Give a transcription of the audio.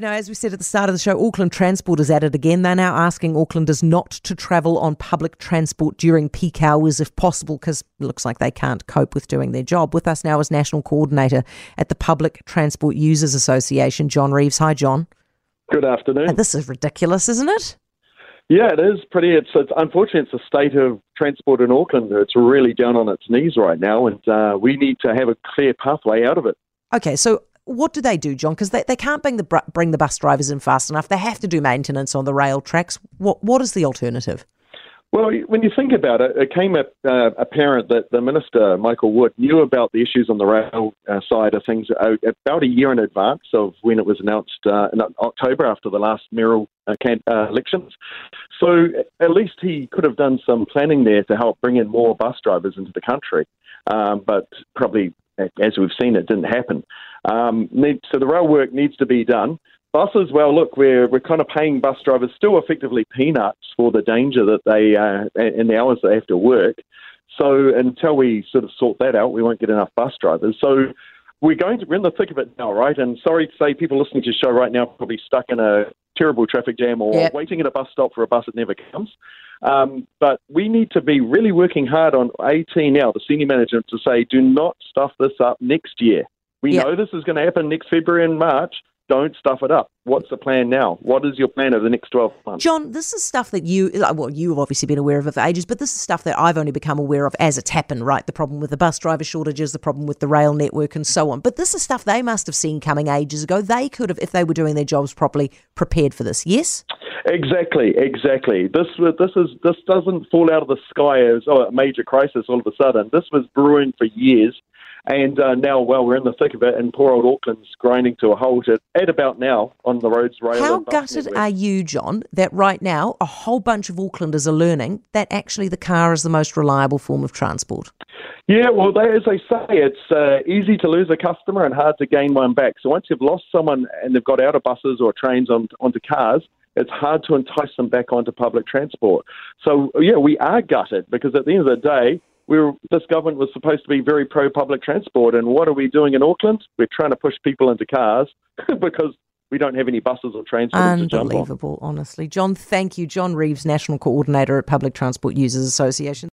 Now, as we said at the start of the show, Auckland Transport is at it again. They're now asking Aucklanders not to travel on public transport during peak hours if possible, because it looks like they can't cope with doing their job. With us now is National Coordinator at the Public Transport Users Association, John Reeves. Hi, John. Good afternoon. And this is ridiculous, isn't it? Yeah, it is pretty. It's, it's unfortunate. It's the state of transport in Auckland. It's really down on its knees right now, and uh, we need to have a clear pathway out of it. Okay, so what do they do, John? Because they, they can't bring the bring the bus drivers in fast enough. They have to do maintenance on the rail tracks. What what is the alternative? Well, when you think about it, it came uh, apparent that the minister Michael Wood knew about the issues on the rail uh, side of things uh, about a year in advance of when it was announced in October after the last mayoral elections. So at least he could have done some planning there to help bring in more bus drivers into the country. Um, but probably, as we've seen, it didn't happen. Um, so the rail work needs to be done. Buses, well, look, we're we're kind of paying bus drivers still effectively peanuts for the danger that they uh, and the hours they have to work. So until we sort of sort that out, we won't get enough bus drivers. So we're going to we're in the thick of it now, right? And sorry to say, people listening to the show right now are probably stuck in a terrible traffic jam or yep. waiting at a bus stop for a bus that never comes. Um, but we need to be really working hard on AT now, the senior management, to say, do not stuff this up next year. We yep. know this is going to happen next February and March. Don't stuff it up. What's the plan now? What is your plan over the next 12 months? John, this is stuff that you, well, you've obviously been aware of it for ages, but this is stuff that I've only become aware of as it's happened, right? The problem with the bus driver shortages, the problem with the rail network, and so on. But this is stuff they must have seen coming ages ago. They could have, if they were doing their jobs properly, prepared for this, yes? Exactly, exactly. This this is this doesn't fall out of the sky as oh, a major crisis all of a sudden. This was brewing for years. And uh, now, well, we're in the thick of it, and poor old Auckland's grinding to a halt at, at about now on the roads, rail. How gutted network. are you, John, that right now a whole bunch of Aucklanders are learning that actually the car is the most reliable form of transport? Yeah, well, they, as they say, it's uh, easy to lose a customer and hard to gain one back. So once you've lost someone and they've got out of buses or trains on, onto cars, it's hard to entice them back onto public transport. So, yeah, we are gutted because at the end of the day, we were, this government was supposed to be very pro public transport, and what are we doing in Auckland? We're trying to push people into cars because we don't have any buses or trains. Unbelievable, honestly. John, thank you. John Reeves, National Coordinator at Public Transport Users Association.